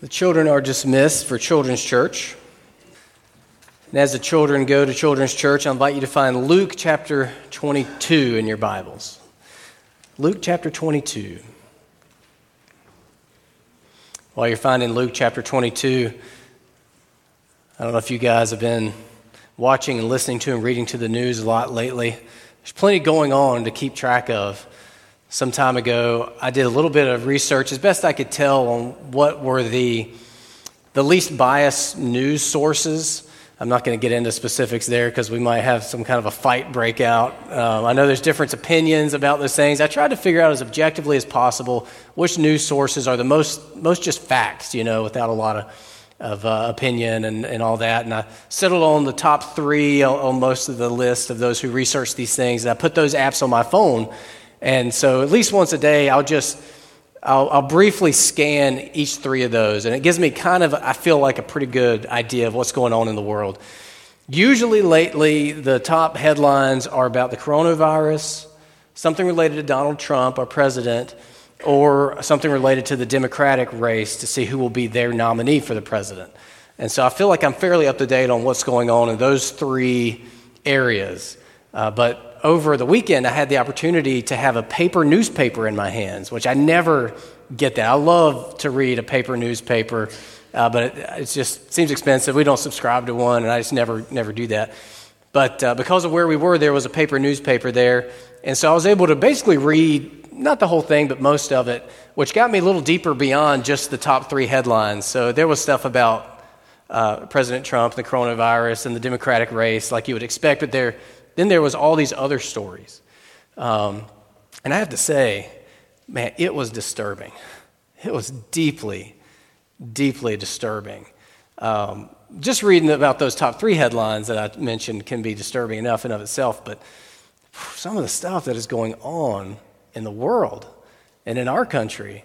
The children are dismissed for Children's Church. And as the children go to Children's Church, I invite you to find Luke chapter 22 in your Bibles. Luke chapter 22. While you're finding Luke chapter 22, I don't know if you guys have been watching and listening to and reading to the news a lot lately. There's plenty going on to keep track of some time ago, I did a little bit of research as best I could tell on what were the, the least biased news sources. I'm not going to get into specifics there because we might have some kind of a fight break out. Um, I know there's different opinions about those things. I tried to figure out as objectively as possible which news sources are the most, most just facts, you know, without a lot of, of uh, opinion and, and all that. And I settled on the top three on, on most of the list of those who research these things. And I put those apps on my phone and so at least once a day, I'll just, I'll, I'll, briefly scan each three of those. And it gives me kind of, I feel like a pretty good idea of what's going on in the world. Usually lately, the top headlines are about the coronavirus, something related to Donald Trump, our president, or something related to the Democratic race to see who will be their nominee for the president. And so I feel like I'm fairly up to date on what's going on in those three areas. Uh, but over the weekend, I had the opportunity to have a paper newspaper in my hands, which I never get that. I love to read a paper newspaper, uh, but it, it, just seems expensive. We don't subscribe to one, and I just never, never do that. But uh, because of where we were, there was a paper newspaper there. And so I was able to basically read, not the whole thing, but most of it, which got me a little deeper beyond just the top three headlines. So there was stuff about uh, President Trump, the coronavirus, and the Democratic race, like you would expect, but there then there was all these other stories. Um, and I have to say, man, it was disturbing. It was deeply, deeply disturbing. Um, just reading about those top three headlines that I mentioned can be disturbing enough in of itself, but some of the stuff that is going on in the world and in our country,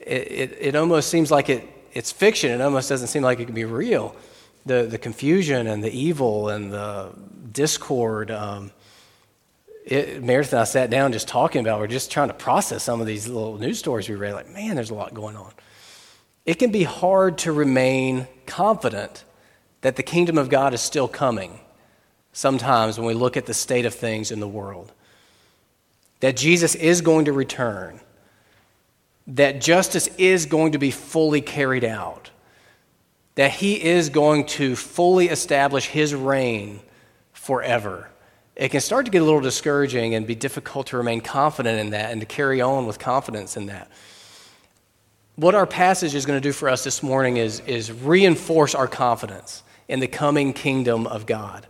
it, it, it almost seems like it, it's fiction. It almost doesn't seem like it can be real. The, the confusion and the evil and the discord. Um, it, Meredith and I sat down just talking about, we're just trying to process some of these little news stories we read. Like, man, there's a lot going on. It can be hard to remain confident that the kingdom of God is still coming sometimes when we look at the state of things in the world. That Jesus is going to return, that justice is going to be fully carried out, that he is going to fully establish his reign forever. It can start to get a little discouraging and be difficult to remain confident in that and to carry on with confidence in that. What our passage is going to do for us this morning is, is reinforce our confidence in the coming kingdom of God.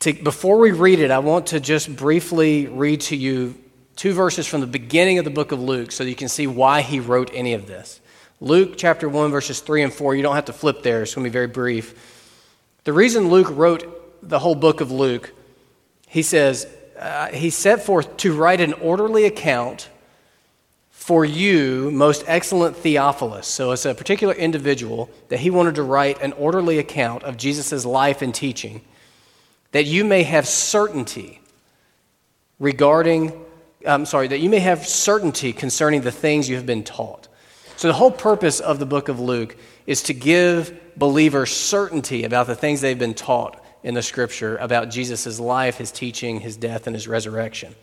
To, before we read it, I want to just briefly read to you two verses from the beginning of the book of Luke so you can see why he wrote any of this. Luke chapter 1, verses 3 and 4. You don't have to flip there, it's going to be very brief. The reason Luke wrote the whole book of Luke, he says, uh, he set forth to write an orderly account for you, most excellent Theophilus. So it's a particular individual that he wanted to write an orderly account of Jesus' life and teaching, that you may have certainty regarding, I'm sorry, that you may have certainty concerning the things you have been taught. So the whole purpose of the book of Luke is to give believers certainty about the things they've been taught in the scripture about Jesus' life, his teaching, his death, and his resurrection.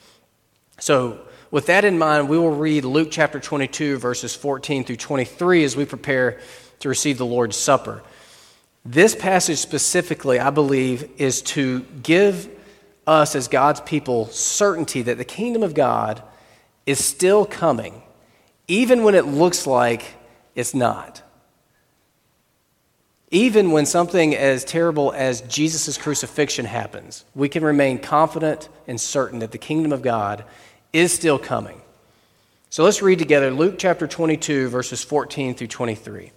So, with that in mind, we will read Luke chapter 22, verses 14 through 23 as we prepare to receive the Lord's Supper. This passage specifically, I believe, is to give us as God's people certainty that the kingdom of God is still coming, even when it looks like it's not. Even when something as terrible as Jesus' crucifixion happens, we can remain confident and certain that the kingdom of God is still coming. So let's read together Luke chapter 22, verses 14 through 23.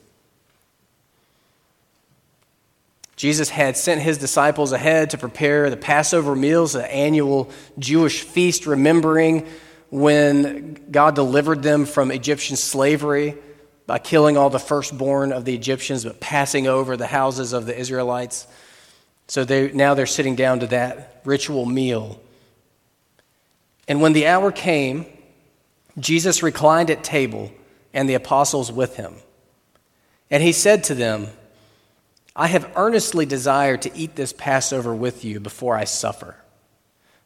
Jesus had sent his disciples ahead to prepare the Passover meals, the annual Jewish feast, remembering when God delivered them from Egyptian slavery by killing all the firstborn of the Egyptians, but passing over the houses of the Israelites. So they, now they're sitting down to that ritual meal. And when the hour came, Jesus reclined at table and the apostles with him. And he said to them, I have earnestly desired to eat this Passover with you before I suffer.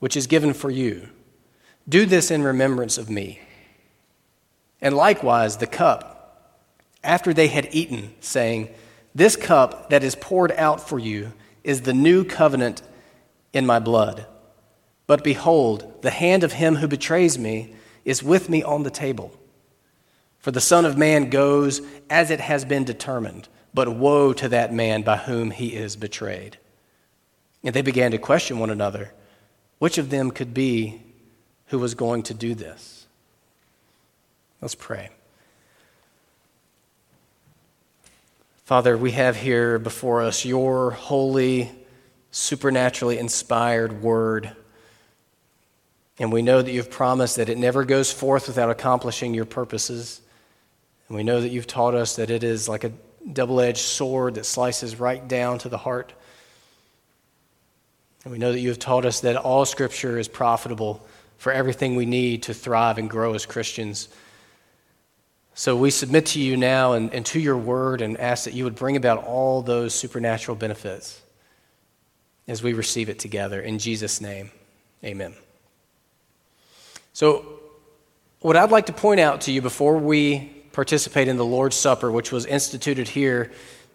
which is given for you. Do this in remembrance of me. And likewise the cup, after they had eaten, saying, This cup that is poured out for you is the new covenant in my blood. But behold, the hand of him who betrays me is with me on the table. For the Son of Man goes as it has been determined, but woe to that man by whom he is betrayed. And they began to question one another which of them could be who was going to do this? Let's pray. Father, we have here before us your holy, supernaturally inspired word. And we know that you've promised that it never goes forth without accomplishing your purposes. And we know that you've taught us that it is like a double edged sword that slices right down to the heart. And we know that you have taught us that all Scripture is profitable for everything we need to thrive and grow as Christians. So we submit to you now and, and to your word and ask that you would bring about all those supernatural benefits as we receive it together. In Jesus' name, amen. So, what I'd like to point out to you before we participate in the Lord's Supper, which was instituted here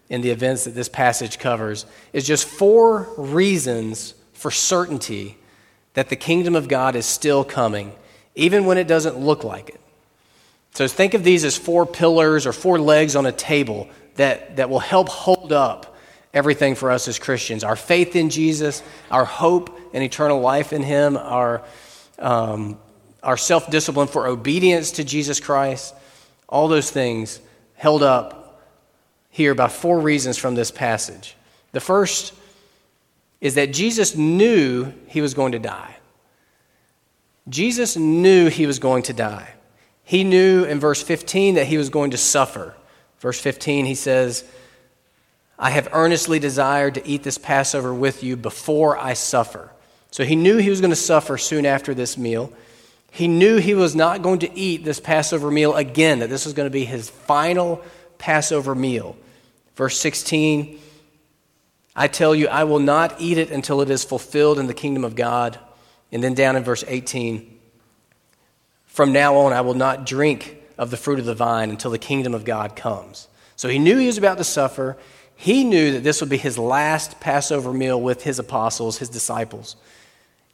in the events that this passage covers, is just four reasons for certainty that the kingdom of God is still coming, even when it doesn't look like it. So think of these as four pillars or four legs on a table that, that will help hold up everything for us as Christians our faith in Jesus, our hope and eternal life in Him, our, um, our self discipline for obedience to Jesus Christ all those things held up here by four reasons from this passage. The first is that Jesus knew he was going to die. Jesus knew he was going to die. He knew in verse 15 that he was going to suffer. Verse 15, he says, I have earnestly desired to eat this Passover with you before I suffer. So he knew he was going to suffer soon after this meal. He knew he was not going to eat this Passover meal again, that this was going to be his final Passover meal. Verse 16 I tell you, I will not eat it until it is fulfilled in the kingdom of God. And then down in verse 18 From now on, I will not drink of the fruit of the vine until the kingdom of God comes. So he knew he was about to suffer. He knew that this would be his last Passover meal with his apostles, his disciples.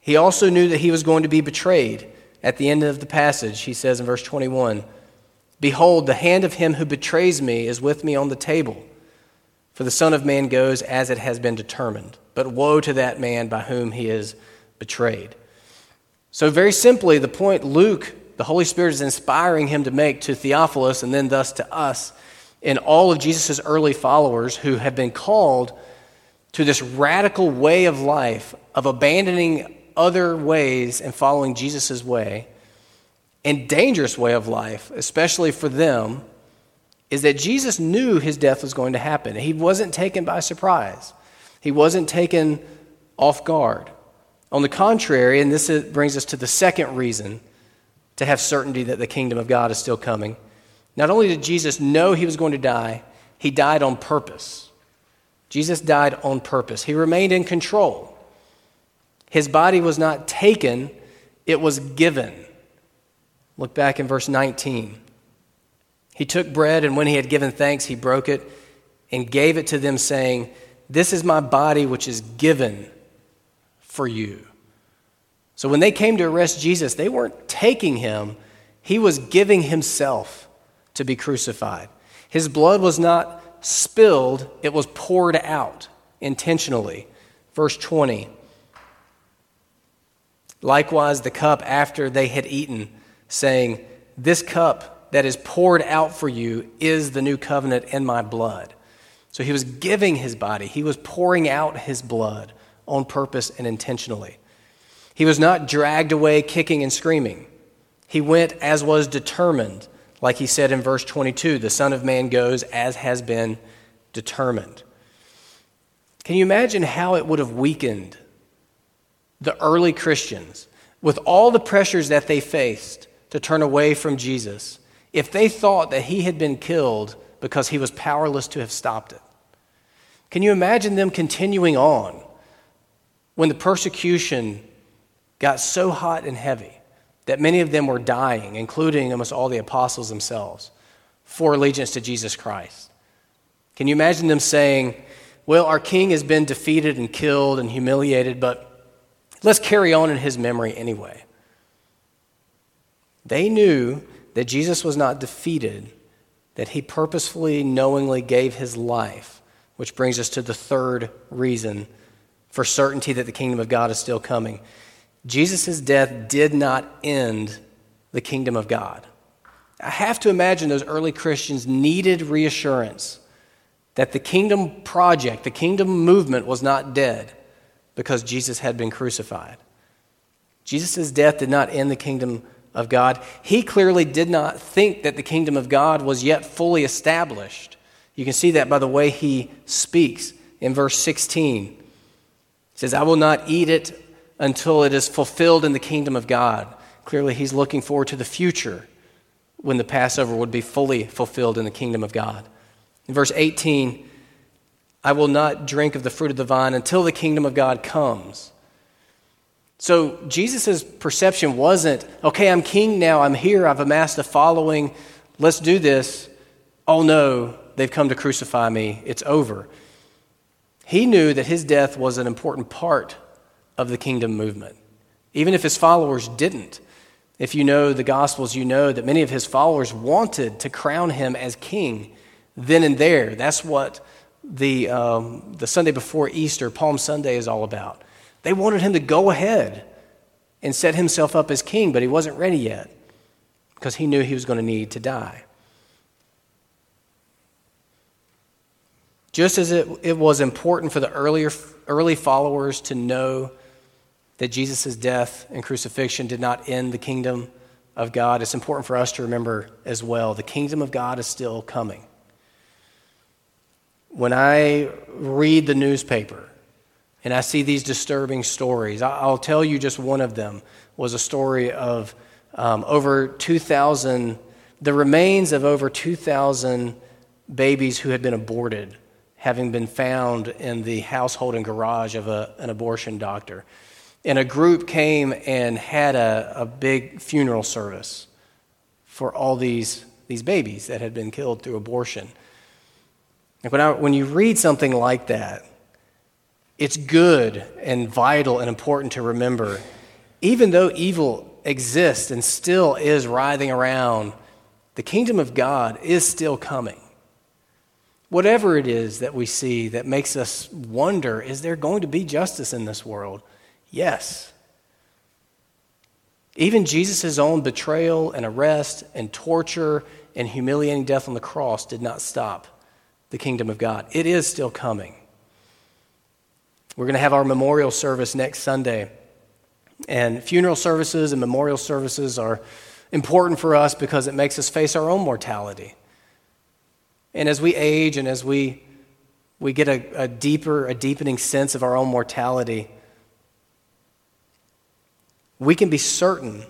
He also knew that he was going to be betrayed. At the end of the passage, he says in verse 21 Behold, the hand of him who betrays me is with me on the table. For the Son of Man goes as it has been determined. But woe to that man by whom he is betrayed. So, very simply, the point Luke, the Holy Spirit, is inspiring him to make to Theophilus and then thus to us in all of Jesus' early followers who have been called to this radical way of life of abandoning other ways and following Jesus' way and dangerous way of life, especially for them, is that Jesus knew his death was going to happen. He wasn't taken by surprise, he wasn't taken off guard. On the contrary, and this brings us to the second reason to have certainty that the kingdom of God is still coming. Not only did Jesus know he was going to die, he died on purpose. Jesus died on purpose. He remained in control. His body was not taken, it was given. Look back in verse 19. He took bread, and when he had given thanks, he broke it and gave it to them, saying, This is my body, which is given for you. So when they came to arrest Jesus, they weren't taking him, he was giving himself to be crucified. His blood was not spilled, it was poured out intentionally. Verse 20. Likewise, the cup after they had eaten, saying, This cup that is poured out for you is the new covenant in my blood. So he was giving his body, he was pouring out his blood on purpose and intentionally. He was not dragged away kicking and screaming. He went as was determined, like he said in verse 22 the Son of Man goes as has been determined. Can you imagine how it would have weakened the early Christians with all the pressures that they faced to turn away from Jesus if they thought that he had been killed because he was powerless to have stopped it? Can you imagine them continuing on when the persecution got so hot and heavy that many of them were dying, including almost all the apostles themselves, for allegiance to Jesus Christ? Can you imagine them saying, Well, our king has been defeated and killed and humiliated, but let's carry on in his memory anyway? They knew that Jesus was not defeated, that he purposefully, knowingly gave his life, which brings us to the third reason for certainty that the kingdom of God is still coming. Jesus' death did not end the kingdom of God. I have to imagine those early Christians needed reassurance that the kingdom project, the kingdom movement was not dead because Jesus had been crucified. Jesus' death did not end the kingdom of God. He clearly did not think that the kingdom of God was yet fully established. You can see that by the way he speaks in verse 16. He says, I will not eat it until it is fulfilled in the kingdom of God. Clearly, he's looking forward to the future when the Passover would be fully fulfilled in the kingdom of God. In verse 18, I will not drink of the fruit of the vine until the kingdom of God comes. So Jesus' perception wasn't, okay, I'm king now, I'm here, I've amassed a following, let's do this. Oh no, they've come to crucify me, it's over. He knew that his death was an important part of the kingdom movement, even if his followers didn't. If you know the Gospels, you know that many of his followers wanted to crown him as king then and there. That's what the, um, the Sunday before Easter, Palm Sunday, is all about. They wanted him to go ahead and set himself up as king, but he wasn't ready yet because he knew he was going to need to die. Just as it, it was important for the earlier, early followers to know that Jesus' death and crucifixion did not end the kingdom of God, it's important for us to remember as well the kingdom of God is still coming. When I read the newspaper and I see these disturbing stories, I'll tell you just one of them was a story of um, over 2,000, the remains of over 2,000 babies who had been aborted having been found in the household and garage of a, an abortion doctor. And a group came and had a, a big funeral service for all these, these babies that had been killed through abortion. When, I, when you read something like that, it's good and vital and important to remember, even though evil exists and still is writhing around, the kingdom of God is still coming. Whatever it is that we see that makes us wonder, is there going to be justice in this world? Yes. Even Jesus' own betrayal and arrest and torture and humiliating death on the cross did not stop the kingdom of God. It is still coming. We're going to have our memorial service next Sunday. And funeral services and memorial services are important for us because it makes us face our own mortality. And as we age and as we, we get a, a deeper, a deepening sense of our own mortality, we can be certain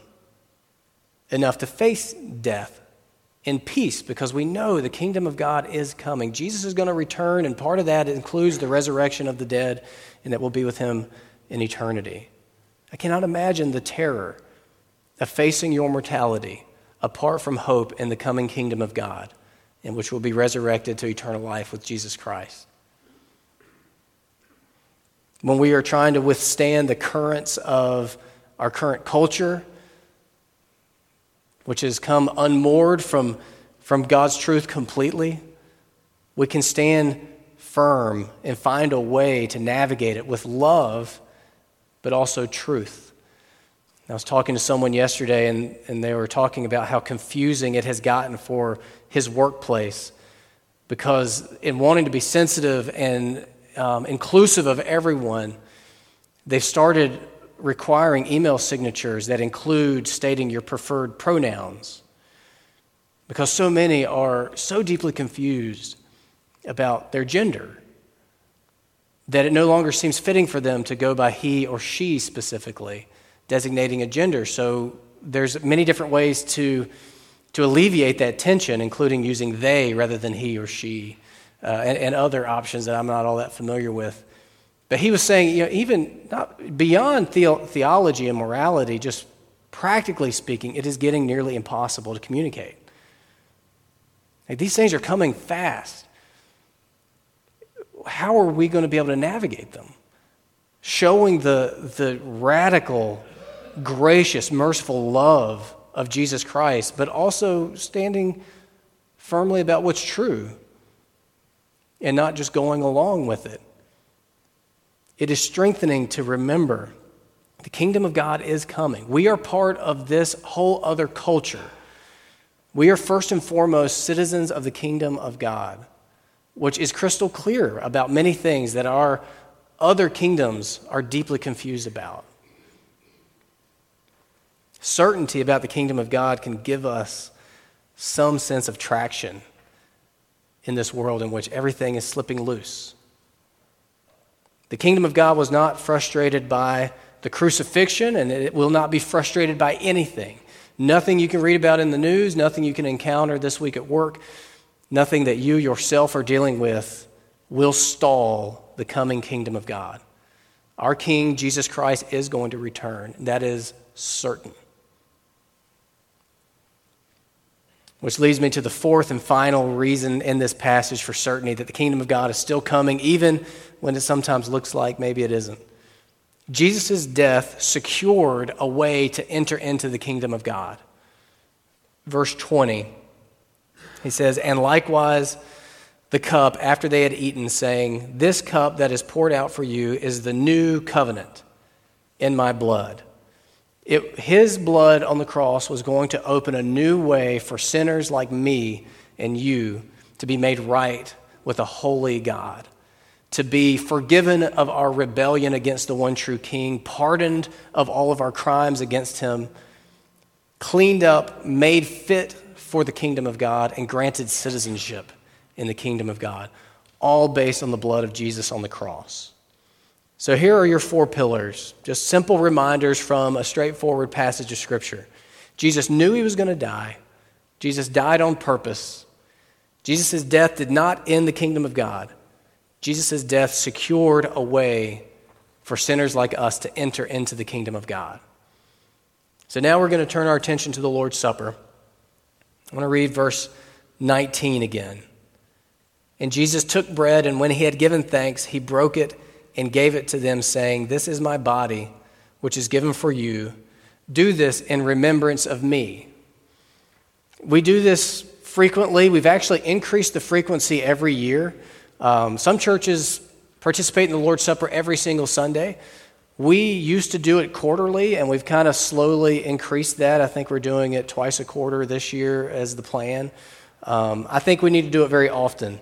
enough to face death in peace because we know the kingdom of God is coming. Jesus is going to return, and part of that includes the resurrection of the dead, and that we'll be with him in eternity. I cannot imagine the terror of facing your mortality apart from hope in the coming kingdom of God, in which we'll be resurrected to eternal life with Jesus Christ. When we are trying to withstand the currents of our current culture, which has come unmoored from, from God's truth completely, we can stand firm and find a way to navigate it with love, but also truth. I was talking to someone yesterday, and, and they were talking about how confusing it has gotten for his workplace because in wanting to be sensitive and um, inclusive of everyone, they've started requiring email signatures that include stating your preferred pronouns because so many are so deeply confused about their gender that it no longer seems fitting for them to go by he or she specifically, designating a gender. So there's many different ways to, to alleviate that tension, including using they rather than he or she, uh, and, and other options that I'm not all that familiar with. But he was saying, you know, even not beyond the- theology and morality, just practically speaking, it is getting nearly impossible to communicate. Like, these things are coming fast. How are we going to be able to navigate them? Showing the, the radical, gracious, merciful love of Jesus Christ, but also standing firmly about what's true and not just going along with it. It is strengthening to remember the kingdom of God is coming. We are part of this whole other culture. We are first and foremost citizens of the kingdom of God, which is crystal clear about many things that our other kingdoms are deeply confused about. Certainty about the kingdom of God can give us some sense of traction in this world in which everything is slipping loose. The kingdom of God was not frustrated by the crucifixion, and it will not be frustrated by anything. Nothing you can read about in the news, nothing you can encounter this week at work, nothing that you yourself are dealing with will stall the coming kingdom of God. Our King, Jesus Christ, is going to return. That is certain. Which leads me to the fourth and final reason in this passage for certainty that the kingdom of God is still coming, even when it sometimes looks like maybe it isn't. Jesus' death secured a way to enter into the kingdom of God. Verse 20, he says, And likewise the cup after they had eaten, saying, This cup that is poured out for you is the new covenant in my blood. It, his blood on the cross was going to open a new way for sinners like me and you to be made right with a holy God, to be forgiven of our rebellion against the one true King, pardoned of all of our crimes against him, cleaned up, made fit for the kingdom of God, and granted citizenship in the kingdom of God, all based on the blood of Jesus on the cross. So here are your four pillars, just simple reminders from a straightforward passage of Scripture. Jesus knew he was going to die, Jesus died on purpose. Jesus' death did not end the kingdom of God. Jesus' death secured a way for sinners like us to enter into the kingdom of God. So now we're going to turn our attention to the Lord's Supper. I want to read verse 19 again. And Jesus took bread, and when he had given thanks, he broke it and gave it to them, saying, This is my body, which is given for you. Do this in remembrance of me. We do this frequently. We've actually increased the frequency every year. Um, some churches participate in the Lord's Supper every single Sunday. We used to do it quarterly, and we've kind of slowly increased that. I think we're doing it twice a quarter this year as the plan. Um, I think we need to do it very often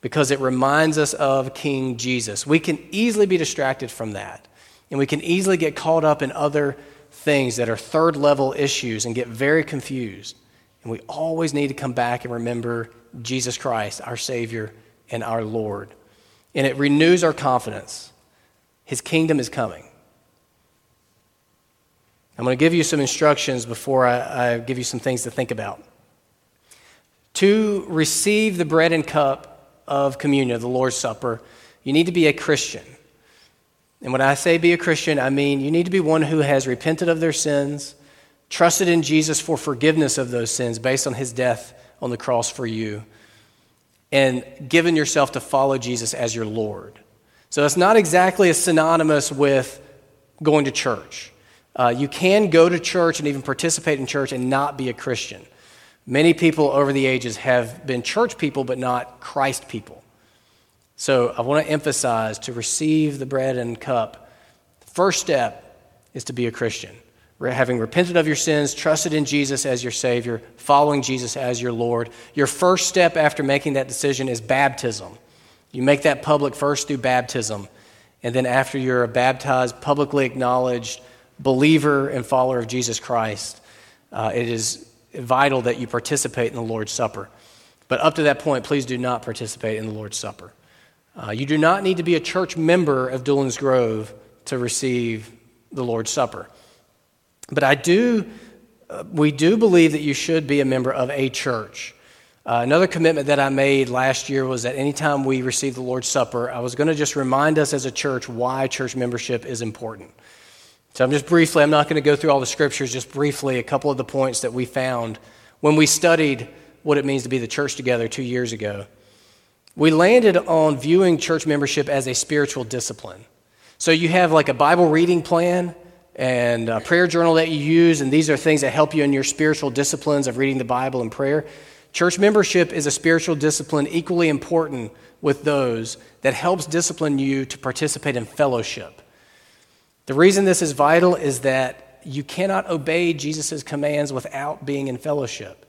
because it reminds us of King Jesus. We can easily be distracted from that, and we can easily get caught up in other things that are third level issues and get very confused. And we always need to come back and remember Jesus Christ, our Savior and our Lord. And it renews our confidence. His kingdom is coming. I'm going to give you some instructions before I, I give you some things to think about. To receive the bread and cup of communion, the Lord's Supper, you need to be a Christian. And when I say be a Christian, I mean you need to be one who has repented of their sins, trusted in Jesus for forgiveness of those sins based on his death on the cross for you, and given yourself to follow Jesus as your Lord. So it's not exactly as synonymous with going to church. Uh, you can go to church and even participate in church and not be a Christian. Many people over the ages have been church people, but not Christ people. So I want to emphasize to receive the bread and cup, the first step is to be a Christian. having repented of your sins, trusted in Jesus as your Savior, following Jesus as your Lord. Your first step after making that decision is baptism. You make that public first through baptism. And then, after you're a baptized, publicly acknowledged believer and follower of Jesus Christ, uh, it is vital that you participate in the Lord's Supper. But up to that point, please do not participate in the Lord's Supper. Uh, you do not need to be a church member of Doolin's Grove to receive the Lord's Supper. But I do, uh, we do believe that you should be a member of a church. Uh, another commitment that I made last year was that anytime we receive the Lord's Supper, I was going to just remind us as a church why church membership is important. So I'm just briefly, I'm not going to go through all the scriptures, just briefly, a couple of the points that we found when we studied what it means to be the church together two years ago. We landed on viewing church membership as a spiritual discipline. So you have like a Bible reading plan and a prayer journal that you use, and these are things that help you in your spiritual disciplines of reading the Bible and prayer. Church membership is a spiritual discipline equally important with those that helps discipline you to participate in fellowship. The reason this is vital is that you cannot obey Jesus' commands without being in fellowship.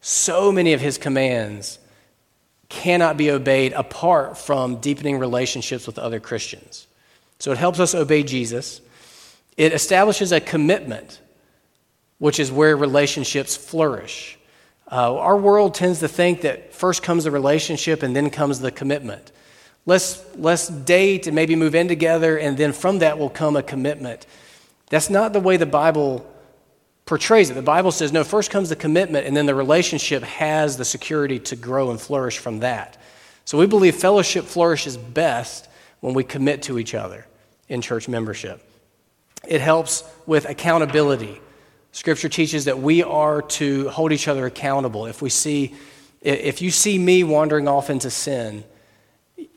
So many of his commands cannot be obeyed apart from deepening relationships with other Christians. So it helps us obey Jesus. It establishes a commitment, which is where relationships flourish. Uh, our world tends to think that first comes the relationship and then comes the commitment. Let's, let's date and maybe move in together, and then from that will come a commitment. That's not the way the Bible portrays it. The Bible says, no, first comes the commitment, and then the relationship has the security to grow and flourish from that. So we believe fellowship flourishes best when we commit to each other in church membership. It helps with accountability. Scripture teaches that we are to hold each other accountable. If we see if you see me wandering off into sin,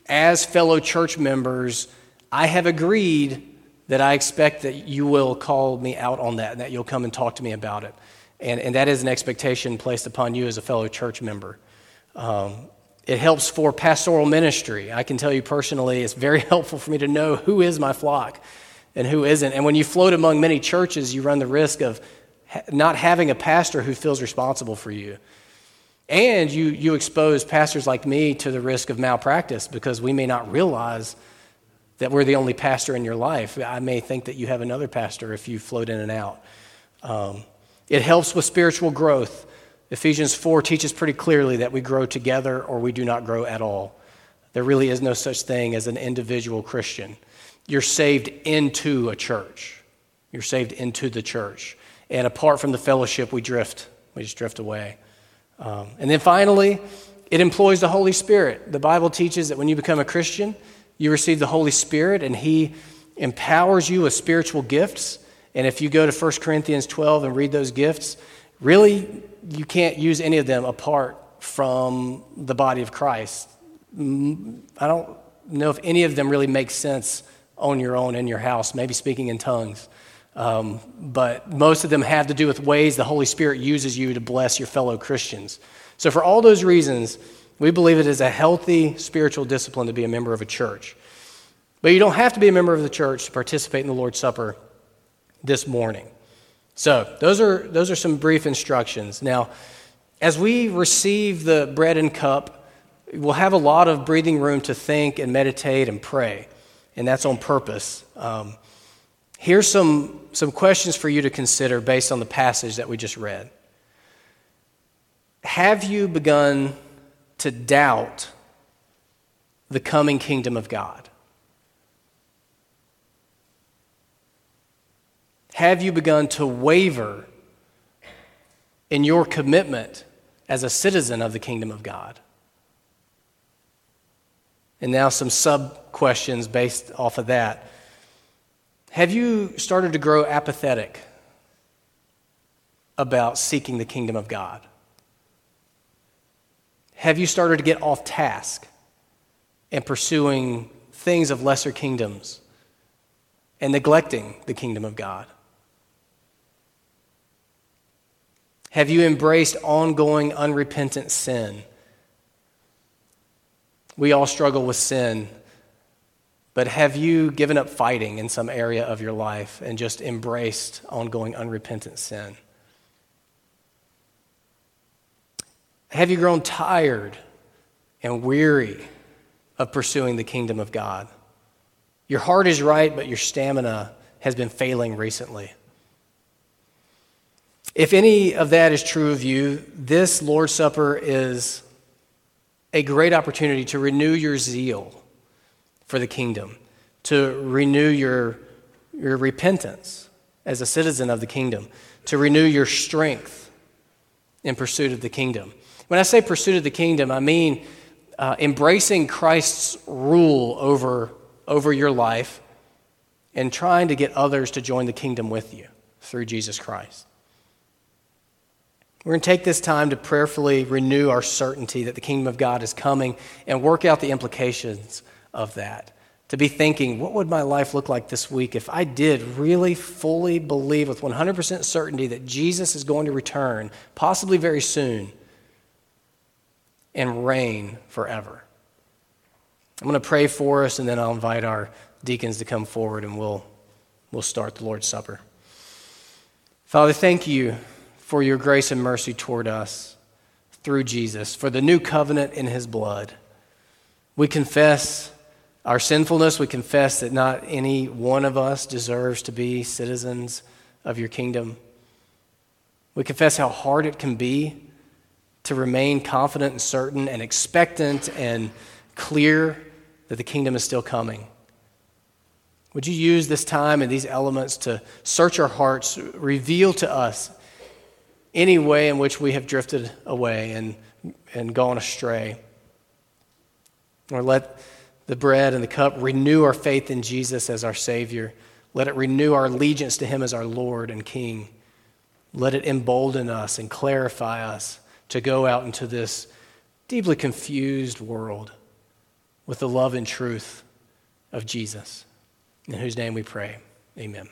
as fellow church members, I have agreed that I expect that you will call me out on that and that you'll come and talk to me about it. And, and that is an expectation placed upon you as a fellow church member. Um, it helps for pastoral ministry. I can tell you personally, it's very helpful for me to know who is my flock and who isn't. And when you float among many churches, you run the risk of not having a pastor who feels responsible for you. And you, you expose pastors like me to the risk of malpractice because we may not realize that we're the only pastor in your life. I may think that you have another pastor if you float in and out. Um, it helps with spiritual growth. Ephesians 4 teaches pretty clearly that we grow together or we do not grow at all. There really is no such thing as an individual Christian. You're saved into a church. You're saved into the church. And apart from the fellowship, we drift. We just drift away. Um, and then finally, it employs the Holy Spirit. The Bible teaches that when you become a Christian, you receive the Holy Spirit, and He empowers you with spiritual gifts. And if you go to 1 Corinthians 12 and read those gifts, really, you can't use any of them apart from the body of Christ. I don't know if any of them really make sense on your own in your house, maybe speaking in tongues. Um, but most of them have to do with ways the Holy Spirit uses you to bless your fellow Christians. So, for all those reasons, we believe it is a healthy spiritual discipline to be a member of a church. But you don't have to be a member of the church to participate in the Lord's Supper this morning. So, those are, those are some brief instructions. Now, as we receive the bread and cup, we'll have a lot of breathing room to think and meditate and pray and that's on purpose. Um, here's some, some questions for you to consider based on the passage that we just read. Have you begun to doubt the coming kingdom of God? Have you begun to waver in your commitment as a citizen of the kingdom of God? And now, some sub questions based off of that. Have you started to grow apathetic about seeking the kingdom of God? Have you started to get off task and pursuing things of lesser kingdoms and neglecting the kingdom of God? Have you embraced ongoing unrepentant sin? We all struggle with sin, But have you given up fighting in some area of your life and just embraced ongoing unrepentant sin? Have you grown tired and weary of pursuing the kingdom of God? Your heart is right, but your stamina has been failing recently. If any of that is true of you, this Lord's Supper is a great opportunity to renew your zeal for the kingdom, to renew your, your repentance as a citizen of the kingdom, to renew your strength in pursuit of the kingdom. When I say pursuit of the kingdom, I mean uh, embracing Christ's rule over, over your life and trying to get others to join the kingdom with you through Jesus Christ. We're going to take this time to prayerfully renew our certainty that the kingdom of God is coming and work out the implications of that. To be thinking, what would my life look like this week if I did really fully believe with 100% certainty that Jesus is going to return, possibly very soon, and reign forever? I'm going to pray for us, and then I'll invite our deacons to come forward and we'll, we'll start the Lord's Supper. Father, thank you for your grace and mercy toward us through Jesus, for the new covenant in his blood. We confess our sinfulness. We confess that not any one of us deserves to be citizens of your kingdom. We confess how hard it can be to remain confident and certain and expectant and clear that the kingdom is still coming. Would you use this time and these elements to search our hearts, reveal to us any way in which we have drifted away and, and gone astray. Or let the bread and the cup renew our faith in Jesus as our Savior. Let it renew our allegiance to Him as our Lord and King. Let it embolden us and clarify us to go out into this deeply confused world with the love and truth of Jesus, in whose name we pray. Amen.